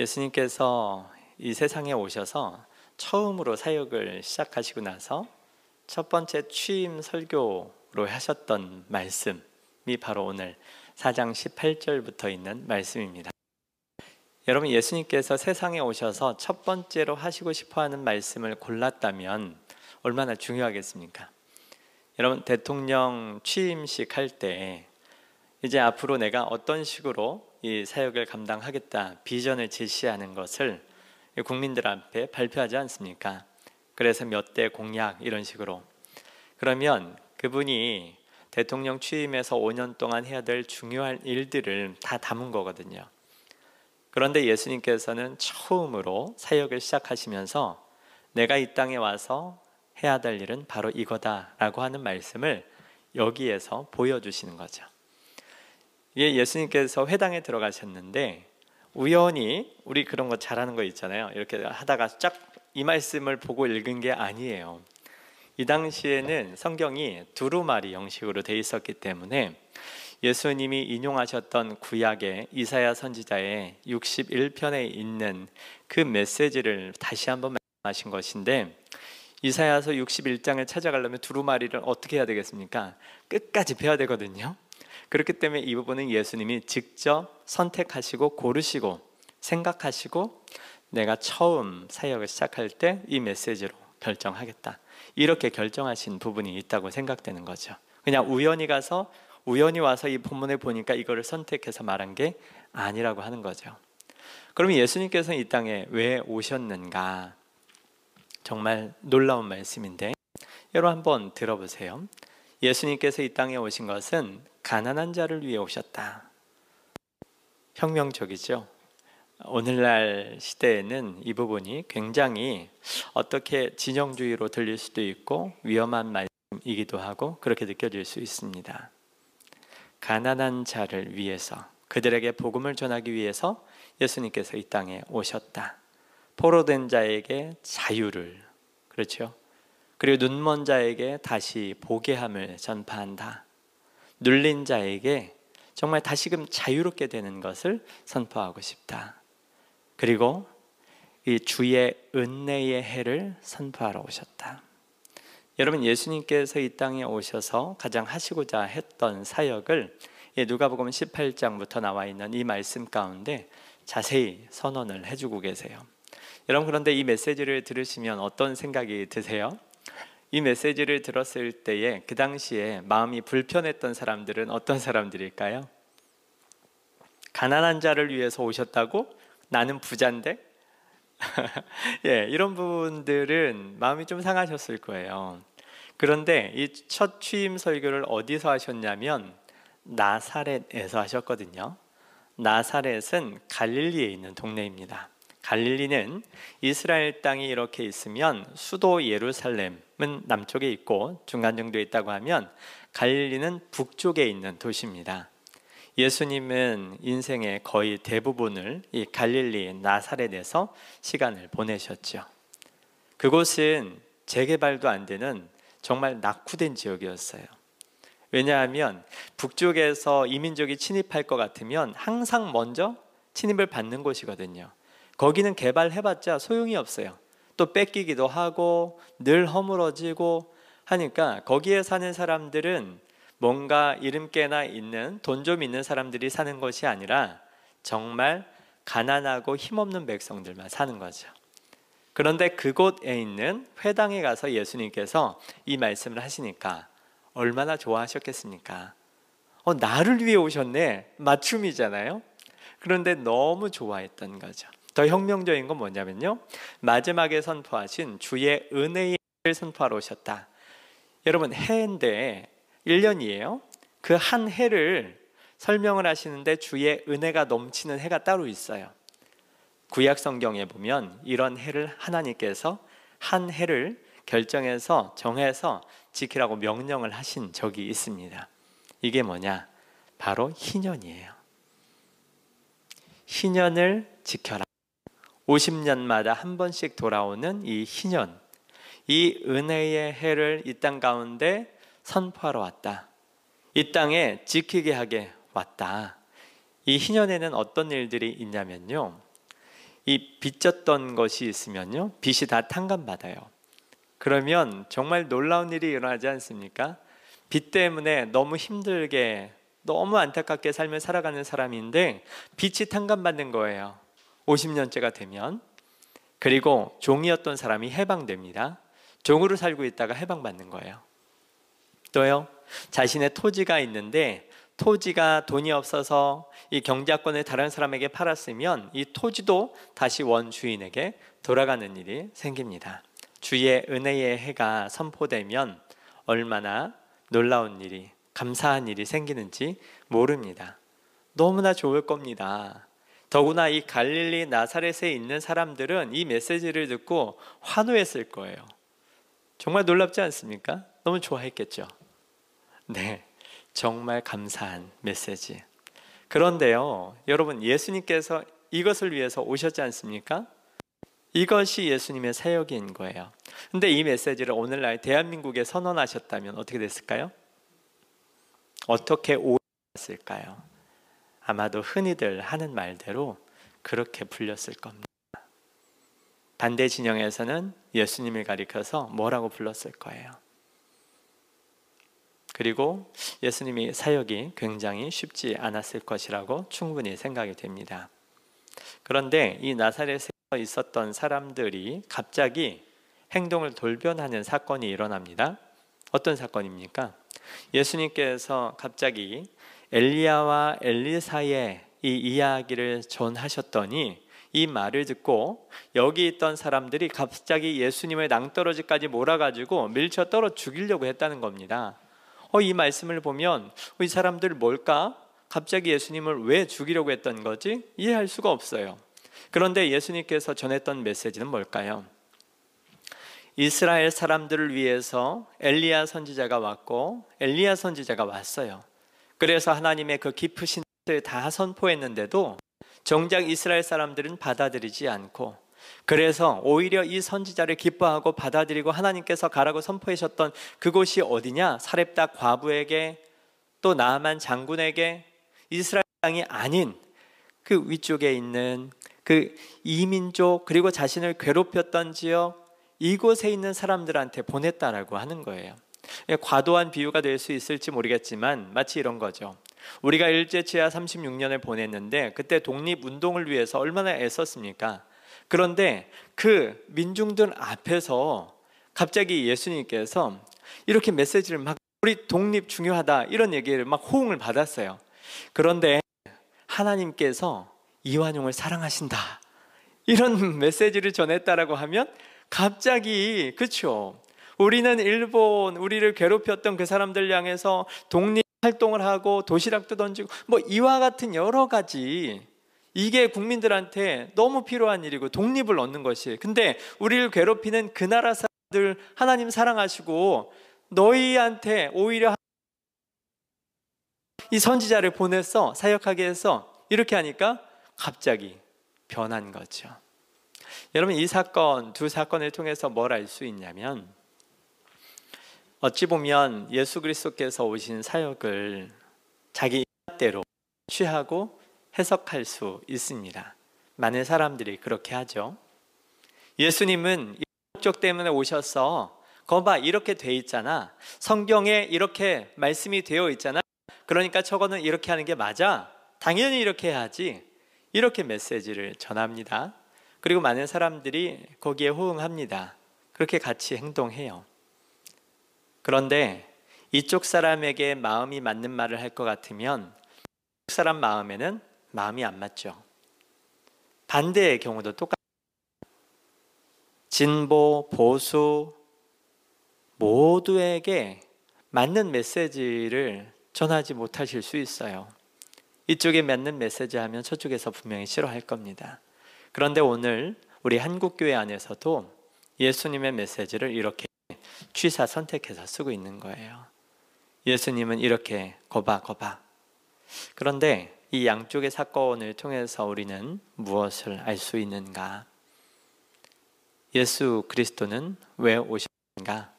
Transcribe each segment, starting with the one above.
예수님께서 이 세상에 오셔서 처음으로 사역을 시작하시고 나서 첫 번째 취임 설교로 하셨던 말씀이 바로 오늘 4장 18절부터 있는 말씀입니다. 여러분 예수님께서 세상에 오셔서 첫 번째로 하시고 싶어 하는 말씀을 골랐다면 얼마나 중요하겠습니까? 여러분 대통령 취임식 할 때 이제 앞으로 내가 어떤 식으로 이 사역을 감당하겠다 비전을 제시하는 것을 국민들 앞에 발표하지 않습니까? 그래서 몇 대 공약 이런 식으로 그러면 그분이 대통령 취임해서 5년 동안 해야 될 중요한 일들을 다 담은 거거든요. 그런데 예수님께서는 처음으로 사역을 시작하시면서 내가 이 땅에 와서 해야 될 일은 바로 이거다라고 하는 말씀을 여기에서 보여주시는 거죠. 이게 예수님께서 회당에 들어가셨는데 우연히 우리 그런 거 잘하는 거 있잖아요. 이렇게 하다가 쫙 이 말씀을 보고 읽은 게 아니에요. 이 당시에는 성경이 두루마리 형식으로 돼 있었기 때문에 예수님이 인용하셨던 구약의 이사야 선지자의 61편에 있는 그 메시지를 다시 한번 말씀하신 것인데 이사야서 61장을 찾아가려면 두루마리를 어떻게 해야 되겠습니까? 끝까지 배워야 되거든요. 그렇기 때문에 이 부분은 예수님이 직접 선택하시고 고르시고 생각하시고 내가 처음 사역을 시작할 때 이 메시지로 결정하겠다. 이렇게 결정하신 부분이 있다고 생각되는 거죠. 그냥 우연히 가서 우연히 와서 이 본문을 보니까 이거를 선택해서 말한 게 아니라고 하는 거죠. 그럼 예수님께서는 이 땅에 왜 오셨는가? 정말 놀라운 말씀인데 여러분 한번 들어보세요. 예수님께서 이 땅에 오신 것은 가난한 자를 위해 오셨다. 혁명적이죠. 오늘날 시대에는 이 부분이 굉장히 어떻게 진영주의로 들릴 수도 있고 위험한 말씀이기도 하고 그렇게 느껴질 수 있습니다. 가난한 자를 위해서 그들에게 복음을 전하기 위해서 예수님께서 이 땅에 오셨다. 포로된 자에게 자유를 그렇죠. 그리고 눈먼 자에게 다시 보게 함을 전파한다. 눌린 자에게 정말 다시금 자유롭게 되는 것을 선포하고 싶다. 그리고 이 주의 은혜의 해를 선포하러 오셨다. 여러분 예수님께서 이 땅에 오셔서 가장 하시고자 했던 사역을 누가복음 18장부터 나와 있는 이 말씀 가운데 자세히 선언을 해주고 계세요. 여러분 그런데 이 메시지를 들으시면 어떤 생각이 드세요? 이 메시지를 들었을 때에 그 당시에 마음이 불편했던 사람들은 어떤 사람들일까요? 가난한 자를 위해서 오셨다고 나는 부자인데 예, 이런 분들은 마음이 좀 상하셨을 거예요. 그런데 이 첫 취임 설교를 어디서 하셨냐면 나사렛에서 하셨거든요. 나사렛은 갈릴리에 있는 동네입니다. 갈릴리는 이스라엘 땅이 이렇게 있으면 수도 예루살렘은 남쪽에 있고 중간 정도에 있다고 하면 갈릴리는 북쪽에 있는 도시입니다. 예수님은 인생의 거의 대부분을 이 갈릴리 나사렛에서 시간을 보내셨죠. 그곳은 재개발도 안 되는 정말 낙후된 지역이었어요. 왜냐하면 북쪽에서 이민족이 침입할 것 같으면 항상 먼저 침입을 받는 곳이거든요. 거기는 개발해봤자 소용이 없어요. 또 뺏기기도 하고 늘 허물어지고 하니까 거기에 사는 사람들은 뭔가 이름께나 있는 돈 좀 있는 사람들이 사는 것이 아니라 정말 가난하고 힘없는 백성들만 사는 거죠. 그런데 그곳에 있는 회당에 가서 예수님께서 이 말씀을 하시니까 얼마나 좋아하셨겠습니까? 어, 나를 위해 오셨네. 맞춤이잖아요. 그런데 너무 좋아했던 거죠. 더 혁명적인 건 뭐냐면요. 마지막에 선포하신 주의 은혜를 선포하러 오셨다. 여러분, 해인데 1년이에요. 그 한 해를 설명을 하시는데 주의 은혜가 넘치는 해가 따로 있어요. 구약 성경에 보면 이런 해를 하나님께서 한 해를 결정해서 정해서 지키라고 명령을 하신 적이 있습니다. 이게 뭐냐? 바로 희년이에요. 희년을 지켜라. 50년마다 한 번씩 돌아오는 이 희년, 이 은혜의 해를 이 땅 가운데 선포하러 왔다. 이 땅에 지키게 하게 왔다. 이 희년에는 어떤 일들이 있냐면요. 이 빚졌던 것이 있으면요. 빚이 다 탕감받아요. 그러면 정말 놀라운 일이 일어나지 않습니까? 빚 때문에 너무 힘들게 너무 안타깝게 삶을 살아가는 사람인데 빚이 탕감받는 거예요. 50년째가 되면 그리고 종이었던 사람이 해방됩니다. 종으로 살고 있다가 해방받는 거예요. 또요. 자신의 토지가 있는데 토지가 돈이 없어서 이 경작권을 다른 사람에게 팔았으면 이 토지도 다시 원주인에게 돌아가는 일이 생깁니다. 주의 은혜의 해가 선포되면 얼마나 놀라운 일이 감사한 일이 생기는지 모릅니다. 너무나 좋을 겁니다. 더구나 이 갈릴리 나사렛에 있는 사람들은 이 메시지를 듣고 환호했을 거예요. 정말 놀랍지 않습니까? 너무 좋아했겠죠. 네. 정말 감사한 메시지. 그런데요, 여러분, 예수님께서 이것을 위해서 오셨지 않습니까? 이것이 예수님의 사역인 거예요. 근데 이 메시지를 오늘날 대한민국에 선언하셨다면 어떻게 됐을까요? 어떻게 오했을까요? 아마도 흔히들 하는 말대로 그렇게 불렸을 겁니다. 반대 진영에서는 예수님을 가리켜서 뭐라고 불렀을 거예요? 그리고 예수님의 사역이 굉장히 쉽지 않았을 것이라고 충분히 생각이 됩니다. 그런데 이 나사렛에 있었던 사람들이 갑자기 행동을 돌변하는 사건이 일어납니다. 어떤 사건입니까? 예수님께서 갑자기 엘리야와 엘리사의 이 이야기를 전하셨더니 이 말을 듣고 여기 있던 사람들이 갑자기 예수님을 낭떠러지까지 몰아가지고 밀쳐 떨어 죽이려고 했다는 겁니다. 어, 이 말씀을 보면 이 사람들 뭘까? 갑자기 예수님을 왜 죽이려고 했던 거지? 이해할 수가 없어요. 그런데 예수님께서 전했던 메시지는 뭘까요? 이스라엘 사람들을 위해서 엘리야 선지자가 왔고 엘리야 선지자가 왔어요. 그래서 하나님의 그 깊으신 뜻을 다 선포했는데도 정작 이스라엘 사람들은 받아들이지 않고 그래서 오히려 이 선지자를 기뻐하고 받아들이고 하나님께서 가라고 선포하셨던 그곳이 어디냐? 사렙다 과부에게 또 나만 장군에게 이스라엘 땅이 아닌 그 위쪽에 있는 그 이민족 그리고 자신을 괴롭혔던 지역 이곳에 있는 사람들한테 보냈다라고 하는 거예요. 예, 과도한 비유가 될 수 있을지 모르겠지만 마치 이런 거죠. 우리가 일제 치하 36년을 보냈는데 그때 독립 운동을 위해서 얼마나 애썼습니까? 그런데 그 민중들 앞에서 갑자기 예수님께서 이렇게 메시지를 막 우리 독립 중요하다 이런 얘기를 막 호응을 받았어요. 그런데 하나님께서 이완용을 사랑하신다 이런 메시지를 전했다라고 하면 갑자기 그렇죠. 우리는 일본 우리를 괴롭혔던 그 사람들 향해서 독립 활동을 하고 도시락도 던지고 뭐 이와 같은 여러 가지 이게 국민들한테 너무 필요한 일이고 독립을 얻는 것이. 근데 우리를 괴롭히는 그 나라 사람들 하나님 사랑하시고 너희한테 오히려 이 선지자를 보냈어 사역하게 해서 이렇게 하니까 갑자기 변한 거죠. 여러분 이 사건 두 사건을 통해서 뭘 알 수 있냐면 어찌 보면 예수 그리스도께서 오신 사역을 자기 대로 취하고 해석할 수 있습니다. 많은 사람들이 그렇게 하죠. 예수님은 목적 때문에 오셔서 거봐 이렇게 돼 있잖아. 성경에 이렇게 말씀이 되어 있잖아. 그러니까 저거는 이렇게 하는 게 맞아. 당연히 이렇게 해야지. 이렇게 메시지를 전합니다. 그리고 많은 사람들이 거기에 호응합니다. 그렇게 같이 행동해요. 그런데 이쪽 사람에게 마음이 맞는 말을 할 것 같으면 사람 마음에는 마음이 안 맞죠. 반대의 경우도 똑같 진보, 보수 모두에게 맞는 메시지를 전하지 못하실 수 있어요. 이쪽에 맞는 메시지 하면 저쪽에서 분명히 싫어할 겁니다. 그런데 오늘 우리 한국교회 안에서도 예수님의 메시지를 이렇게 취사 선택해서 쓰고 있는 거예요. 예수님은 이렇게 거봐 거봐. 그런데 이 양쪽의 사건을 통해서 우리는 무엇을 알 수 있는가? 예수 그리스도는 왜 오셨는가?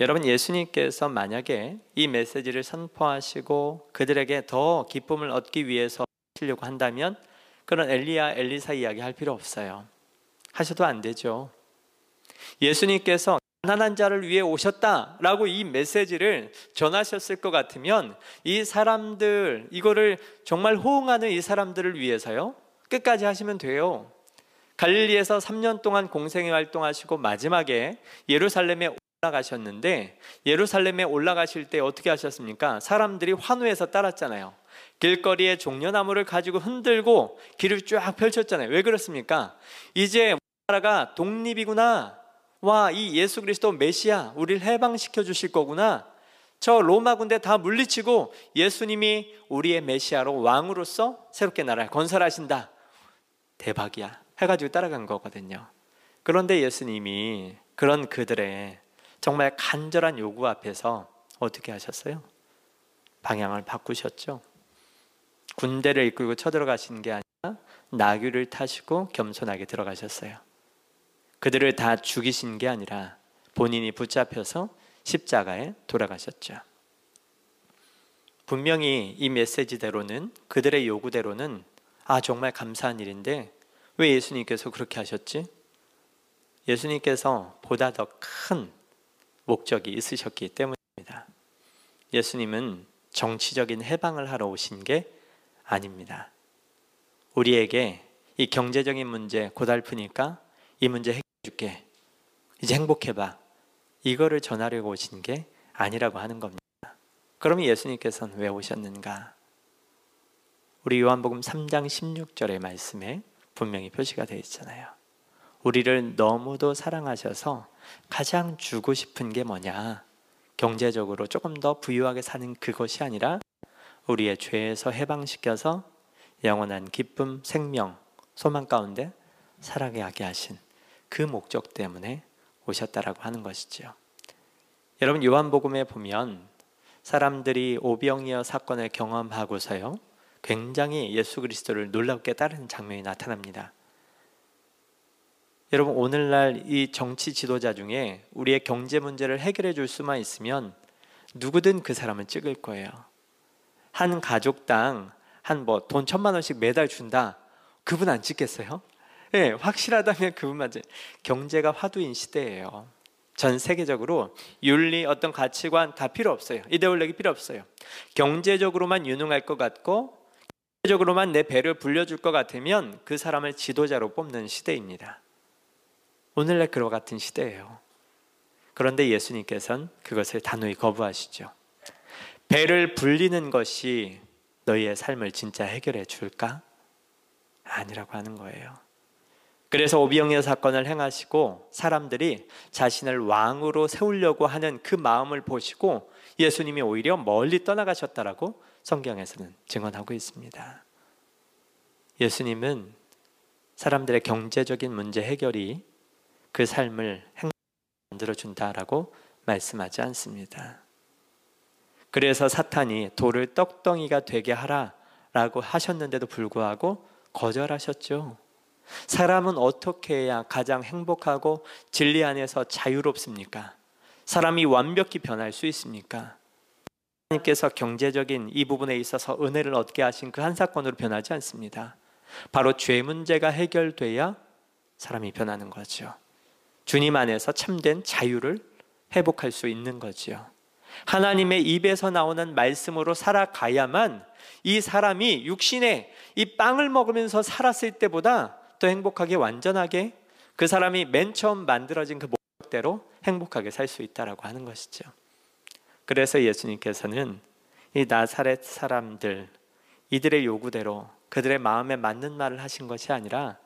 여러분 예수님께서 만약에 이 메시지를 선포하시고 그들에게 더 기쁨을 얻기 위해서 하시려고 한다면 그런 엘리야 엘리사 이야기 할 필요 없어요. 하셔도 안 되죠. 예수님께서 가난한 자를 위해 오셨다라고 이 메시지를 전하셨을 것 같으면 이 사람들 이거를 정말 호응하는 이 사람들을 위해서요. 끝까지 하시면 돼요. 갈릴리에서 3년 동안 공생애 활동하시고 마지막에 예루살렘에 올라가셨는데 예루살렘에 올라가실 때 어떻게 하셨습니까? 사람들이 환호해서 따랐잖아요. 길거리에 종려나무를 가지고 흔들고 길을 쫙 펼쳤잖아요. 왜 그렇습니까? 이제 나라가 독립이구나. 와, 이 예수 그리스도 메시아, 우리를 해방시켜 주실 거구나. 저 로마 군대 다 물리치고 예수님이 우리의 메시아로 왕으로서 새롭게 나라를 건설하신다. 대박이야. 해가지고 따라간 거거든요. 그런데 예수님이 그런 그들의 정말 간절한 요구 앞에서 어떻게 하셨어요? 방향을 바꾸셨죠. 군대를 이끌고 쳐들어가신 게 아니라 나귀를 타시고 겸손하게 들어가셨어요. 그들을 다 죽이신 게 아니라 본인이 붙잡혀서 십자가에 돌아가셨죠. 분명히 이 메시지대로는 그들의 요구대로는 아 정말 감사한 일인데 왜 예수님께서 그렇게 하셨지? 예수님께서 보다 더 큰 목적이 있으셨기 때문입니다. 예수님은 정치적인 해방을 하러 오신 게 아닙니다. 우리에게 이 경제적인 문제 고달프니까 이 문제 줄게. 이제 행복해봐. 이거를 전하려고 오신 게 아니라고 하는 겁니다. 그럼 예수님께서는 왜 오셨는가? 우리 요한복음 3장 16절의 말씀에 분명히 표시가 되어 있잖아요. 우리를 너무도 사랑하셔서 가장 주고 싶은 게 뭐냐? 경제적으로 조금 더 부유하게 사는 그것이 아니라 우리의 죄에서 해방시켜서 영원한 기쁨, 생명, 소망 가운데 살아가게 하신 그 목적 때문에 오셨다라고 하는 것이죠. 여러분 요한복음에 보면 사람들이 오병이어 사건을 경험하고서요. 굉장히 예수 그리스도를 놀랍게 따르는 장면이 나타납니다. 여러분 오늘날 이 정치 지도자 중에 우리의 경제 문제를 해결해 줄 수만 있으면 누구든 그 사람을 찍을 거예요. 한 가족당 한 뭐 돈 천만 원씩 매달 준다. 그분 안 찍겠어요? 예, 네, 확실하다면 그분만 경제가 화두인 시대예요. 전 세계적으로 윤리 어떤 가치관 다 필요 없어요. 이데올로기 필요 없어요. 경제적으로만 유능할 것 같고 경제적으로만 내 배를 불려줄 것 같으면 그 사람을 지도자로 뽑는 시대입니다. 오늘날 그와 같은 시대예요. 그런데 예수님께서는 그것을 단호히 거부하시죠. 배를 불리는 것이 너희의 삶을 진짜 해결해 줄까? 아니라고 하는 거예요. 그래서 오비영의 사건을 행하시고 사람들이 자신을 왕으로 세우려고 하는 그 마음을 보시고 예수님이 오히려 멀리 떠나가셨다라고 성경에서는 증언하고 있습니다. 예수님은 사람들의 경제적인 문제 해결이 그 삶을 만들어 준다라고 말씀하지 않습니다. 그래서 사탄이 돌을 떡덩이가 되게 하라 라고 하셨는데도 불구하고 거절하셨죠. 사람은 어떻게 해야 가장 행복하고 진리 안에서 자유롭습니까? 사람이 완벽히 변할 수 있습니까? 하나님께서 경제적인 이 부분에 있어서 은혜를 얻게 하신 그 한 사건으로 변하지 않습니다. 바로 죄 문제가 해결돼야 사람이 변하는 거죠. 주님 안에서 참된 자유를 회복할 수 있는 거지요. 하나님의 입에서 나오는 말씀으로 살아가야만 이 사람이 육신에 이 빵을 먹으면서 살았을 때보다 더 행복하게 완전하게 그 사람이 맨 처음 만들어진 그 목적대로 행복하게 살 수 있다라고 하는 것이죠. 그래서 예수님께서는 이 나사렛 사람들 이들의 요구대로 그들의 마음에 맞는 말을 하신 것이 아니라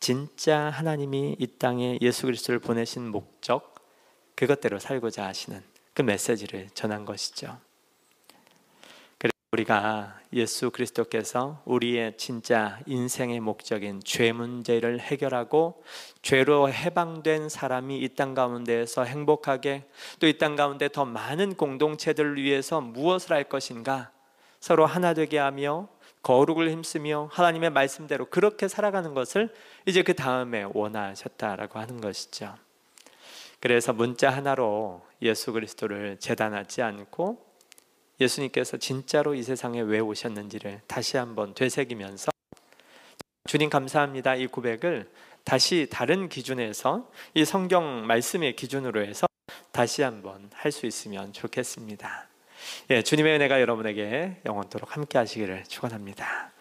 진짜 하나님이 이 땅에 예수 그리스도를 보내신 목적 그것대로 살고자 하시는 그 메시지를 전한 것이죠. 우리가 예수 그리스도께서 우리의 진짜 인생의 목적인 죄 문제를 해결하고 죄로 해방된 사람이 이 땅 가운데에서 행복하게 또 이 땅 가운데 더 많은 공동체들을 위해서 무엇을 할 것인가 서로 하나 되게 하며 거룩을 힘쓰며 하나님의 말씀대로 그렇게 살아가는 것을 이제 그 다음에 원하셨다라고 하는 것이죠. 그래서 문자 하나로 예수 그리스도를 재단하지 않고 예수님께서 진짜로 이 세상에 왜 오셨는지를 다시 한번 되새기면서 주님 감사합니다. 이 고백을 다시 다른 기준에서 이 성경 말씀의 기준으로 해서 다시 한번 할 수 있으면 좋겠습니다. 예, 주님의 은혜가 여러분에게 영원토록 함께 하시기를 축원합니다.